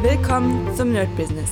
Willkommen zum Nerd Business.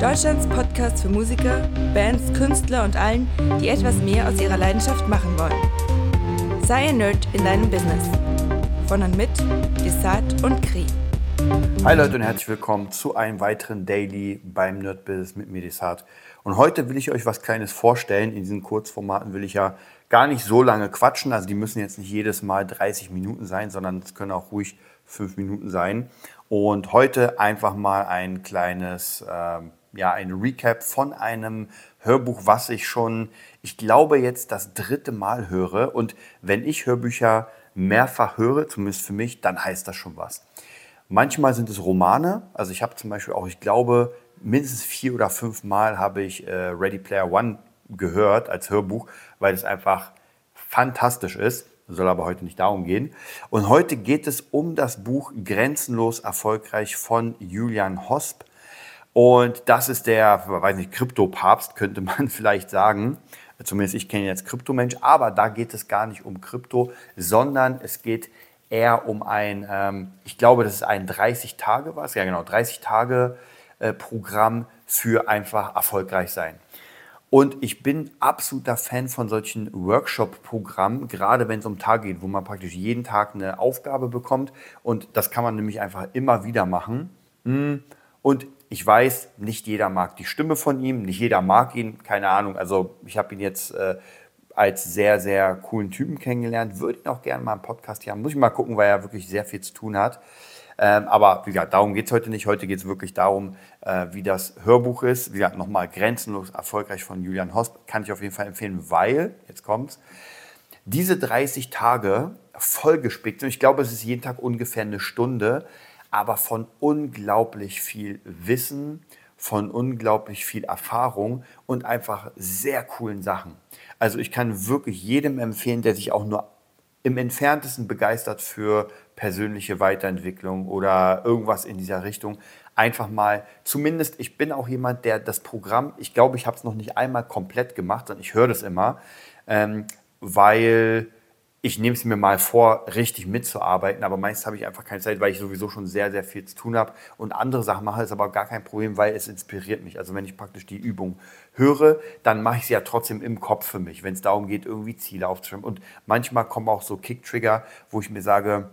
Deutschlands Podcast für Musiker, Bands, Künstler und allen, die etwas mehr aus ihrer Leidenschaft machen wollen. Sei ein Nerd in deinem Business. Von und mit Desart und Kri. Hi Leute und herzlich willkommen zu einem weiteren Daily beim Nerd Business mit mir Desart. Und heute will ich euch was Kleines vorstellen. In diesen Kurzformaten will ich ja gar nicht so lange quatschen. Also die müssen jetzt nicht jedes Mal 30 Minuten sein, sondern es können auch ruhig fünf Minuten sein. Und heute einfach mal ein kleines, äh, ja, ein Recap von einem Hörbuch, was ich schon, ich glaube, jetzt das dritte Mal höre. Und wenn ich Hörbücher mehrfach höre, zumindest für mich, dann heißt das schon was. Manchmal sind es Romane. Also ich habe zum Beispiel auch, ich glaube, mindestens vier oder fünf Mal habe ich äh, Ready Player One gehört als Hörbuch, weil es einfach fantastisch ist soll aber heute nicht darum gehen. Und heute geht es um das Buch Grenzenlos erfolgreich von Julian Hosp. Und das ist der, weiß nicht, Krypto-Papst, könnte man vielleicht sagen. Zumindest ich kenne als Kryptomensch, aber da geht es gar nicht um Krypto, sondern es geht eher um ein, ähm, ich glaube, das ist ein 30 Tage was, ja genau, 30 Tage äh, Programm für einfach erfolgreich sein. Und ich bin absoluter Fan von solchen Workshop-Programmen, gerade wenn es um Tage geht, wo man praktisch jeden Tag eine Aufgabe bekommt. Und das kann man nämlich einfach immer wieder machen. Hm. Und ich weiß, nicht jeder mag die Stimme von ihm, nicht jeder mag ihn, keine Ahnung. Also ich habe ihn jetzt äh, als sehr, sehr coolen Typen kennengelernt, würde ihn auch gerne mal im Podcast hier haben. Muss ich mal gucken, weil er wirklich sehr viel zu tun hat. Ähm, aber wie gesagt, darum geht es heute nicht. Heute geht es wirklich darum, äh, wie das Hörbuch ist. Wie gesagt, nochmal grenzenlos erfolgreich von Julian Hosp. Kann ich auf jeden Fall empfehlen, weil, jetzt kommt's, diese 30 Tage vollgespickt sind. Ich glaube, es ist jeden Tag ungefähr eine Stunde, aber von unglaublich viel Wissen, von unglaublich viel Erfahrung und einfach sehr coolen Sachen. Also ich kann wirklich jedem empfehlen, der sich auch nur im entferntesten begeistert für persönliche Weiterentwicklung oder irgendwas in dieser Richtung. Einfach mal, zumindest, ich bin auch jemand, der das Programm, ich glaube, ich habe es noch nicht einmal komplett gemacht, sondern ich höre das immer, ähm, weil ich nehme es mir mal vor, richtig mitzuarbeiten, aber meist habe ich einfach keine Zeit, weil ich sowieso schon sehr, sehr viel zu tun habe und andere Sachen mache, ist aber gar kein Problem, weil es inspiriert mich. Also wenn ich praktisch die Übung höre, dann mache ich sie ja trotzdem im Kopf für mich, wenn es darum geht, irgendwie Ziele aufzuschreiben. Und manchmal kommen auch so Kick-Trigger, wo ich mir sage,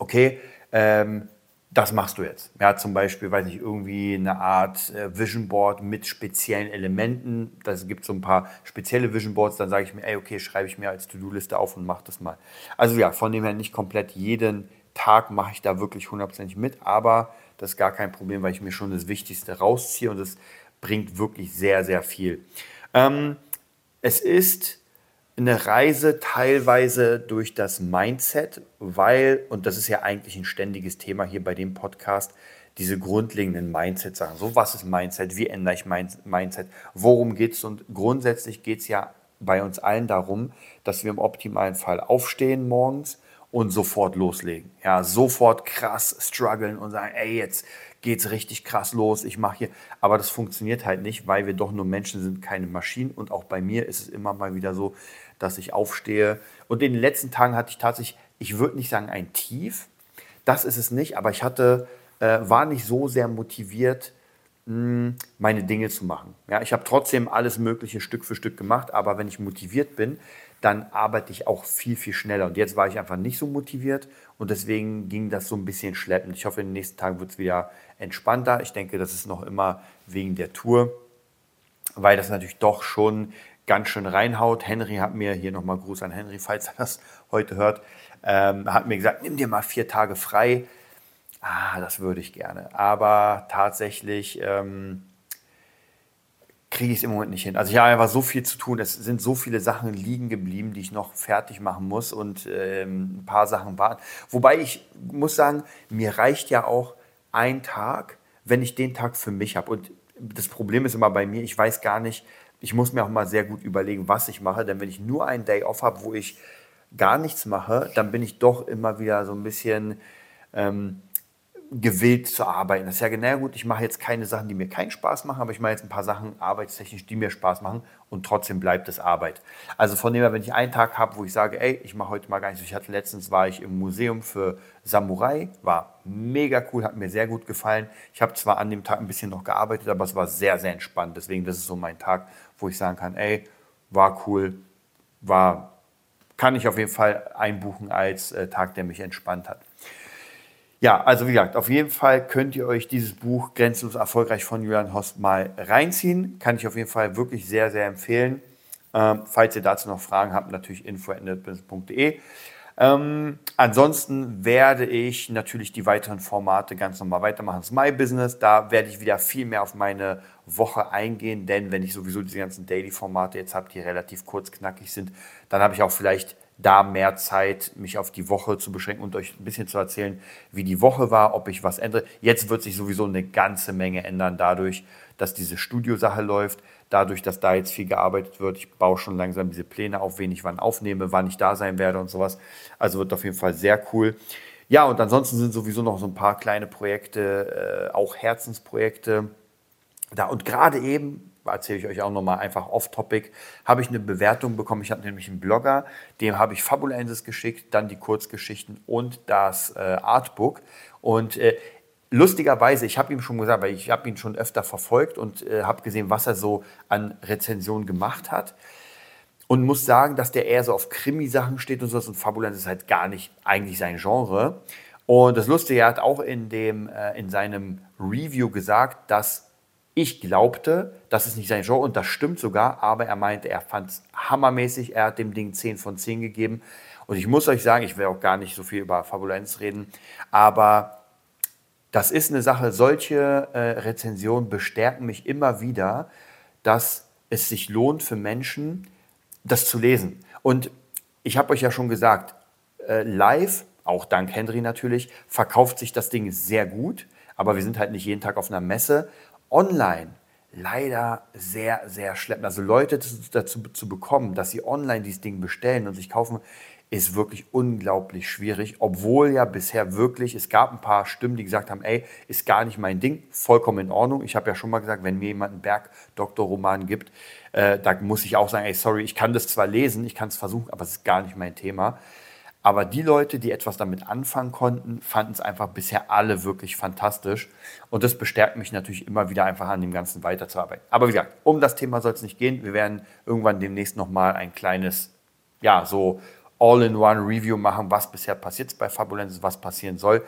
okay, ähm, das machst du jetzt. Ja, zum Beispiel, weiß ich, irgendwie eine Art äh, Vision Board mit speziellen Elementen. Das gibt so ein paar spezielle Vision Boards. Dann sage ich mir, ey, okay, schreibe ich mir als To-Do-Liste auf und mache das mal. Also ja, von dem her nicht komplett jeden Tag mache ich da wirklich hundertprozentig mit, aber das ist gar kein Problem, weil ich mir schon das Wichtigste rausziehe und das bringt wirklich sehr, sehr viel. Ähm, es ist eine Reise teilweise durch das Mindset, weil, und das ist ja eigentlich ein ständiges Thema hier bei dem Podcast, diese grundlegenden Mindset-Sachen. So, was ist Mindset? Wie ändere ich mein Mindset? Worum geht es? Und grundsätzlich geht es ja bei uns allen darum, dass wir im optimalen Fall aufstehen morgens und sofort loslegen. Ja, sofort krass strugglen und sagen, ey, jetzt geht's richtig krass los, ich mache hier. Aber das funktioniert halt nicht, weil wir doch nur Menschen sind, keine Maschinen. Und auch bei mir ist es immer mal wieder so, dass ich aufstehe. Und in den letzten Tagen hatte ich tatsächlich, ich würde nicht sagen ein Tief, das ist es nicht, aber ich hatte, äh, war nicht so sehr motiviert, mh, hm, meine Dinge zu machen. Ja, ich habe trotzdem alles Mögliche Stück für Stück gemacht, aber wenn ich motiviert bin, dann arbeite ich auch viel, viel schneller. Und jetzt war ich einfach nicht so motiviert und deswegen ging das so ein bisschen schleppend. Ich hoffe, in den nächsten Tagen wird es wieder entspannter. Ich denke, das ist noch immer wegen der Tour, weil das natürlich doch schon ganz schön reinhaut. Henry hat mir, hier nochmal Gruß an Henry, falls er das heute hört, ähm, hat mir gesagt, nimm dir mal vier Tage frei. Ah, das würde ich gerne. Aber tatsächlich ähm, kriege ich es im Moment nicht hin. Also ich habe einfach so viel zu tun. Es sind so viele Sachen liegen geblieben, die ich noch fertig machen muss und ähm, ein paar Sachen warten. Wobei ich muss sagen, mir reicht ja auch ein Tag, wenn ich den Tag für mich habe. Und das Problem ist immer bei mir, ich weiß gar nicht, ich muss mir auch mal sehr gut überlegen, was ich mache, denn wenn ich nur einen Day off habe, wo ich gar nichts mache, dann bin ich doch immer wieder so ein bisschen, ähm, gewillt zu arbeiten. Das ist ja genau gut, ich mache jetzt keine Sachen, die mir keinen Spaß machen, aber ich mache jetzt ein paar Sachen arbeitstechnisch, die mir Spaß machen und trotzdem bleibt es Arbeit. Also von dem her, wenn ich einen Tag habe, wo ich sage, ey, ich mache heute mal gar nichts. Ich hatte letztens, war ich im Museum für Samurai, war mega cool, hat mir sehr gut gefallen. Ich habe zwar an dem Tag ein bisschen noch gearbeitet, aber es war sehr, sehr entspannt. Deswegen, das ist so mein Tag, wo ich sagen kann, ey, war cool, war, kann ich auf jeden Fall einbuchen als äh, Tag, der mich entspannt hat. Ja, also wie gesagt, auf jeden Fall könnt ihr euch dieses Buch Grenzenlos erfolgreich von Julian Host mal reinziehen. Kann ich auf jeden Fall wirklich sehr, sehr empfehlen. Ähm, falls ihr dazu noch Fragen habt, natürlich info.netbusiness.de. Ähm, ansonsten werde ich natürlich die weiteren Formate ganz normal weitermachen. Das ist My Business. Da werde ich wieder viel mehr auf meine Woche eingehen, denn wenn ich sowieso diese ganzen Daily-Formate jetzt habe, die relativ kurz knackig sind, dann habe ich auch vielleicht da mehr Zeit, mich auf die Woche zu beschränken und euch ein bisschen zu erzählen, wie die Woche war, ob ich was ändere. Jetzt wird sich sowieso eine ganze Menge ändern dadurch, dass diese Studiosache läuft, dadurch, dass da jetzt viel gearbeitet wird. Ich baue schon langsam diese Pläne auf, wen ich wann aufnehme, wann ich da sein werde und sowas. Also wird auf jeden Fall sehr cool. Ja, und ansonsten sind sowieso noch so ein paar kleine Projekte, äh, auch Herzensprojekte da. Und gerade eben erzähle ich euch auch nochmal einfach off-topic, habe ich eine Bewertung bekommen. Ich habe nämlich einen Blogger, dem habe ich Fabulensis geschickt, dann die Kurzgeschichten und das äh, Artbook. Und äh, lustigerweise, ich habe ihm schon gesagt, weil ich habe ihn schon öfter verfolgt und äh, habe gesehen, was er so an Rezensionen gemacht hat. Und muss sagen, dass der eher so auf Krimi-Sachen steht und so. Und Fabulensis ist halt gar nicht eigentlich sein Genre. Und das Lustige, er hat auch in, dem, äh, in seinem Review gesagt, dass ich glaubte, das ist nicht sein Genre und das stimmt sogar, aber er meinte, er fand es hammermäßig. Er hat dem Ding 10 von 10 gegeben. Und ich muss euch sagen, ich will auch gar nicht so viel über Fabulenz reden, aber das ist eine Sache, solche äh, Rezensionen bestärken mich immer wieder, dass es sich lohnt für Menschen, das zu lesen. Und ich habe euch ja schon gesagt, äh, live, auch dank Henry natürlich, verkauft sich das Ding sehr gut, aber wir sind halt nicht jeden Tag auf einer Messe online leider sehr, sehr schleppend. Also Leute dazu zu bekommen, dass sie online dieses Ding bestellen und sich kaufen, ist wirklich unglaublich schwierig, obwohl ja bisher wirklich, es gab ein paar Stimmen, die gesagt haben, ey, ist gar nicht mein Ding, vollkommen in Ordnung. Ich habe ja schon mal gesagt, wenn mir jemand einen Bergdoktorroman gibt, äh, da muss ich auch sagen, ey, sorry, ich kann das zwar lesen, ich kann es versuchen, aber es ist gar nicht mein Thema. Aber die Leute, die etwas damit anfangen konnten, fanden es einfach bisher alle wirklich fantastisch. Und das bestärkt mich natürlich immer wieder einfach an dem Ganzen weiterzuarbeiten. Aber wie gesagt, um das Thema soll es nicht gehen. Wir werden irgendwann demnächst nochmal ein kleines, ja, so All-in-One-Review machen, was bisher passiert bei Fabulensis, was passieren soll.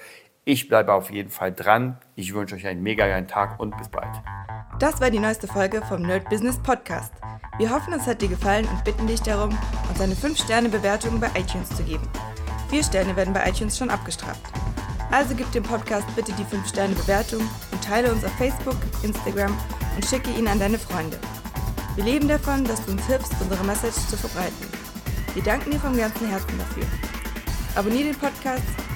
Ich bleibe auf jeden Fall dran. Ich wünsche euch einen mega geilen Tag und bis bald. Das war die neueste Folge vom Nerd Business Podcast. Wir hoffen, es hat dir gefallen und bitten dich darum, uns eine 5-Sterne-Bewertung bei iTunes zu geben. Vier Sterne werden bei iTunes schon abgestraft. Also gib dem Podcast bitte die 5-Sterne-Bewertung und teile uns auf Facebook, Instagram und schicke ihn an deine Freunde. Wir leben davon, dass du uns hilfst, unsere Message zu verbreiten. Wir danken dir vom ganzen Herzen dafür. Abonnier den Podcast,